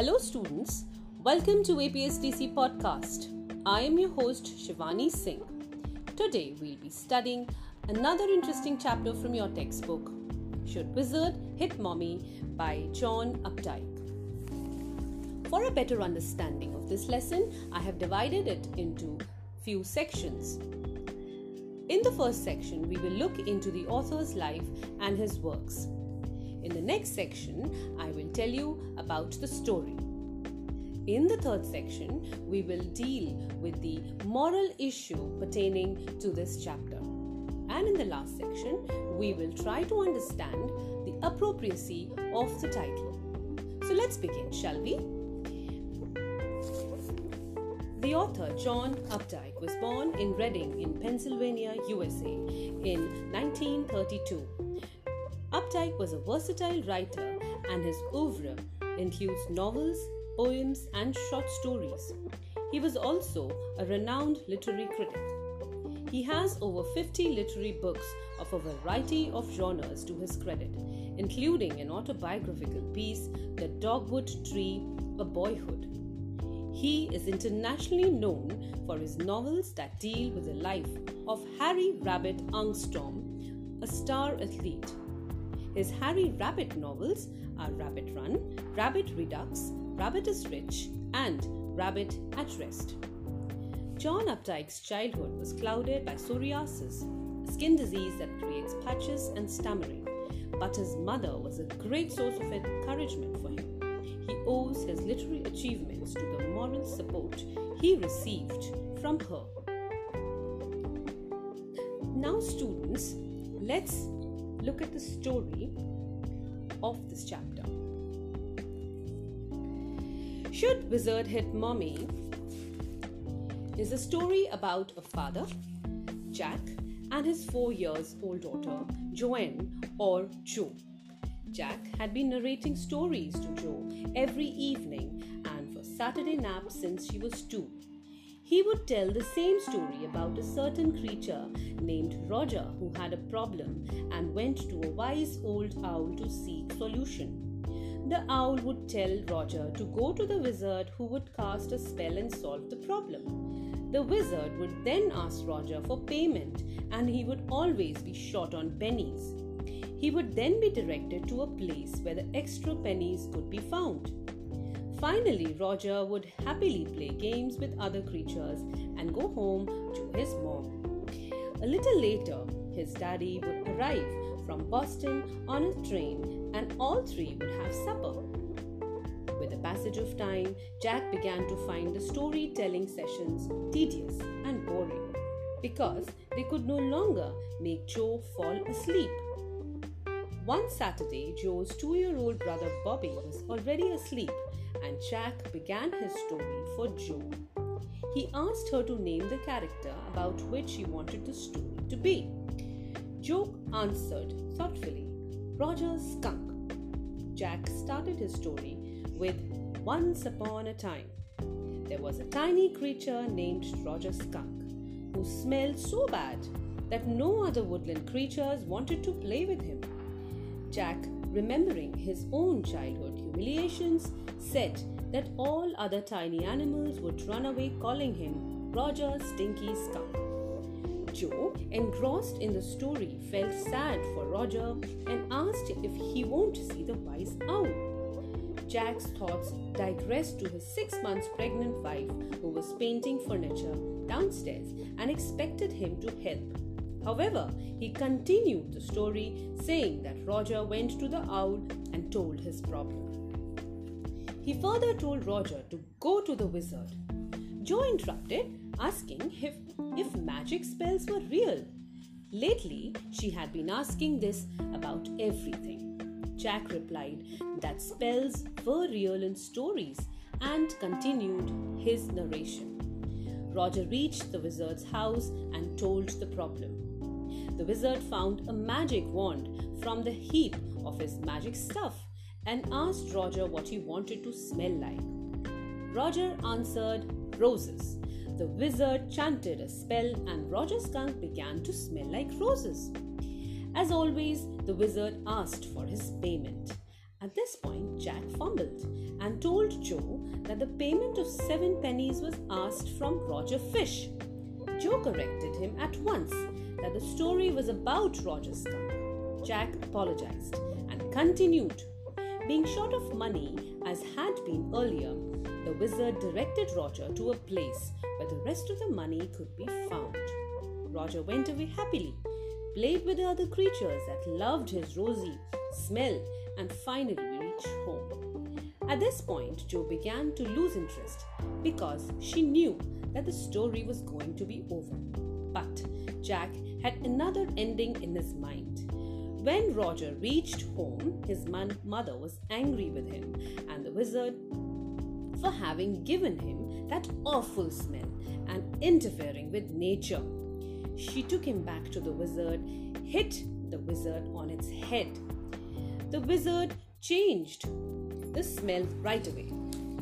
Hello, students. Welcome to APSDC Podcast. I am your host, Shivani Singh. Today, we'll be studying another interesting chapter from your textbook Should Wizard Hit Mommy by John Updike. For a better understanding of this lesson, I have divided it into few sections. In the first section, we will look into the author's life and his works. In the next section, I will tell you about the story. In the third section, we will deal with the moral issue pertaining to this chapter. And in the last section, we will try to understand the appropriacy of the title. So let's begin, shall we? The author John Updike was born in Reading in Pennsylvania, USA in 1932. Updike was a versatile writer and his oeuvre includes novels, poems, and short stories. He was also a renowned literary critic. He has over 50 literary books of a variety of genres to his credit, including an autobiographical piece, The Dogwood Tree, A Boyhood. He is internationally known for his novels that deal with the life of Harry Rabbit Angstrom, a star athlete his Harry Rabbit novels are Rabbit Run, Rabbit Redux, Rabbit is Rich, and Rabbit at Rest. John Updike's childhood was clouded by psoriasis, a skin disease that creates patches and stammering, but his mother was a great source of encouragement for him. He owes his literary achievements to the moral support he received from her. Now, students, let's look at the story of this chapter. Should Wizard Hit Mommy is a story about a father, Jack, and his four years old daughter, Joanne or Jo. Jack had been narrating stories to Jo every evening and for Saturday naps since she was two. He would tell the same story about a certain creature named Roger who had a problem and went to a wise old owl to seek solution. The owl would tell Roger to go to the wizard who would cast a spell and solve the problem. The wizard would then ask Roger for payment and he would always be short on pennies. He would then be directed to a place where the extra pennies could be found. Finally, Roger would happily play games with other creatures and go home to his mom. A little later, his daddy would arrive from Boston on a train and all three would have supper. With the passage of time, Jack began to find the storytelling sessions tedious and boring because they could no longer make Jo fall asleep. One Saturday, Jo's two year old brother Bobby was already asleep and Jack began his story for Jo. He asked her to name the character about which he wanted the story to be. Jo answered thoughtfully, Roger Skunk. Jack started his story with Once upon a time. There was a tiny creature named Roger Skunk who smelled so bad that no other woodland creatures wanted to play with him. Jack, remembering his own childhood humiliations, said that all other tiny animals would run away calling him Roger Stinky Skunk. Jo, engrossed in the story, felt sad for Roger and asked if he won't see the wise owl. Jack's thoughts digressed to his six months pregnant wife who was painting furniture downstairs and expected him to help. However, he continued the story, saying that Roger went to the owl and told his problem. He further told Roger to go to the wizard. Jo interrupted, asking if, if magic spells were real. Lately, she had been asking this about everything. Jack replied that spells were real in stories and continued his narration. Roger reached the wizard's house and told the problem. The wizard found a magic wand from the heap of his magic stuff and asked Roger what he wanted to smell like. Roger answered roses. The wizard chanted a spell and Roger Skunk began to smell like roses. As always, the wizard asked for his payment. At this point, Jack fumbled and told Jo that the payment of seven pennies was asked from Roger Fish. Jo corrected him at once that the story was about Roger Skunk. Jack apologized and continued. Being short of money, as had been earlier, the wizard directed Roger to a place where the rest of the money could be found. Roger went away happily, played with the other creatures that loved his rosy smell, and finally reach home. At this point, Jo began to lose interest because she knew that the story was going to be over. But Jack had another ending in his mind. When Roger reached home, his man- mother was angry with him and the wizard for having given him that awful smell and interfering with nature. She took him back to the wizard, hit the wizard on its head. The wizard changed the smell right away.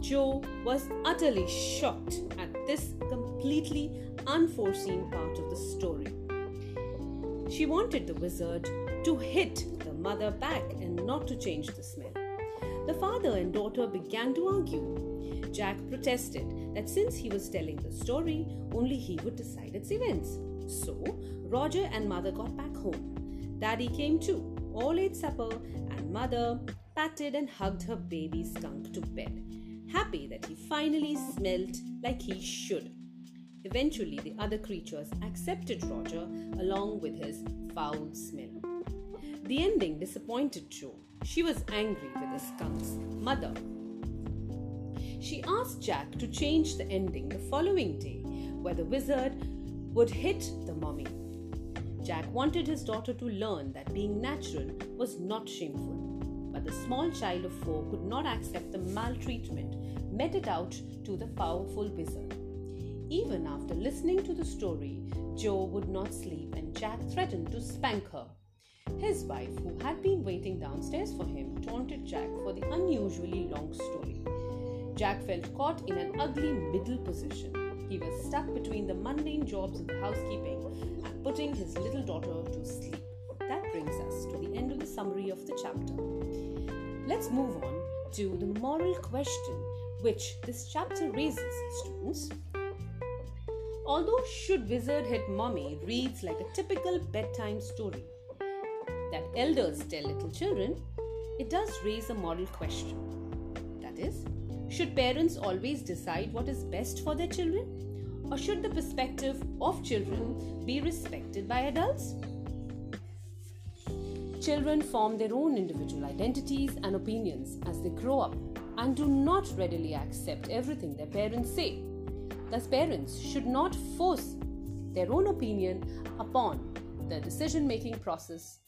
Jo was utterly shocked at this completely unforeseen part of the story. She wanted the wizard to hit the mother back and not to change the smell. The father and daughter began to argue. Jack protested that since he was telling the story, only he would decide its events. So, Roger and mother got back home. Daddy came too, all ate supper, and mother patted and hugged her baby skunk to bed, happy that he finally smelt like he should. Eventually, the other creatures accepted Roger along with his foul smell. The ending disappointed Jo. She was angry with the skunk's mother. She asked Jack to change the ending the following day, where the wizard would hit the mummy. Jack wanted his daughter to learn that being natural was not shameful, but the small child of four could not accept the maltreatment meted out to the powerful wizard. Even after listening to the story, Jo would not sleep and Jack threatened to spank her. His wife, who had been waiting downstairs for him, taunted Jack for the unusually long story. Jack felt caught in an ugly middle position. He was stuck between the mundane jobs of housekeeping and putting his little daughter to sleep. That brings us to the end of the summary of the chapter. Let's move on to the moral question which this chapter raises, students. Although Should Wizard Hit Mommy reads like a typical bedtime story that elders tell little children, it does raise a moral question. That is, should parents always decide what is best for their children? Or should the perspective of children be respected by adults? Children form their own individual identities and opinions as they grow up and do not readily accept everything their parents say. Thus, parents should not force their own opinion upon the decision making process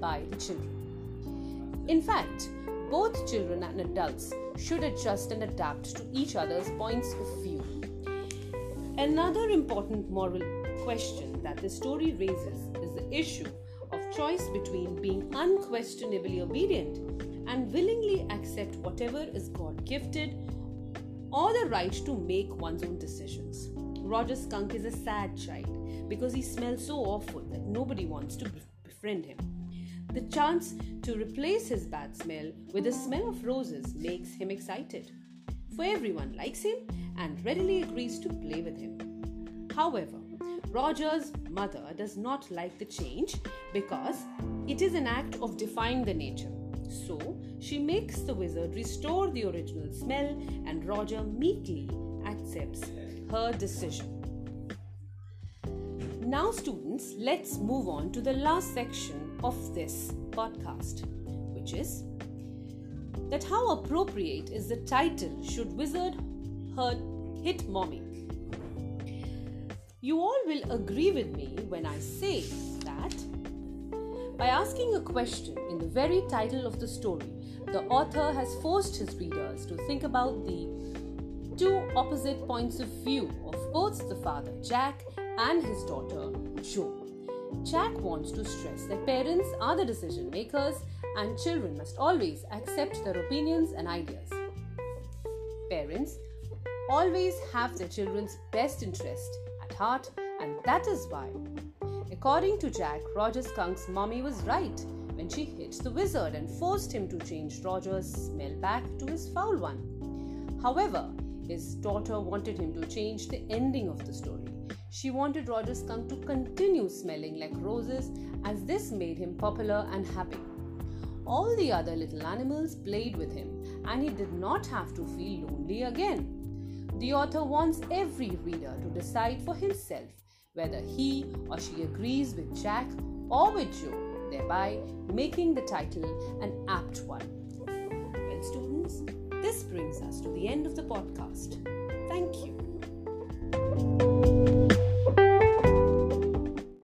by the children. In fact, both children and adults should adjust and adapt to each other's points of view. Another important moral question that the story raises is the issue of choice between being unquestionably obedient and willingly accept whatever is God gifted or the right to make one's own decisions. Roger Skunk is a sad child because he smells so awful that nobody wants to befriend him. The chance to replace his bad smell with the smell of roses makes him excited, for everyone likes him and readily agrees to play with him. However, Roger's mother does not like the change because it is an act of defying the nature. So, she makes the wizard restore the original smell, and Roger meekly accepts her decision. Now, students, let's move on to the last section of this podcast, which is that how appropriate is the title Should Wizard Hurt Hit Mommy? You all will agree with me when I say that by asking a question in the very title of the story, the author has forced his readers to think about the two opposite points of view of both the father Jack and his daughter Jo. Jack wants to stress that parents are the decision makers and children must always accept their opinions and ideas. Parents always have their children's best interest at heart, and that is why, according to Jack, Roger Skunk's mommy was right when she hit the wizard and forced him to change Roger's smell back to his foul one. However, his daughter wanted him to change the ending of the story. She wanted Roger's skunk to continue smelling like roses as this made him popular and happy. All the other little animals played with him and he did not have to feel lonely again. The author wants every reader to decide for himself whether he or she agrees with Jack or with Jo, thereby making the title an apt one. Well, students, this brings us to the end of the podcast. Thank you.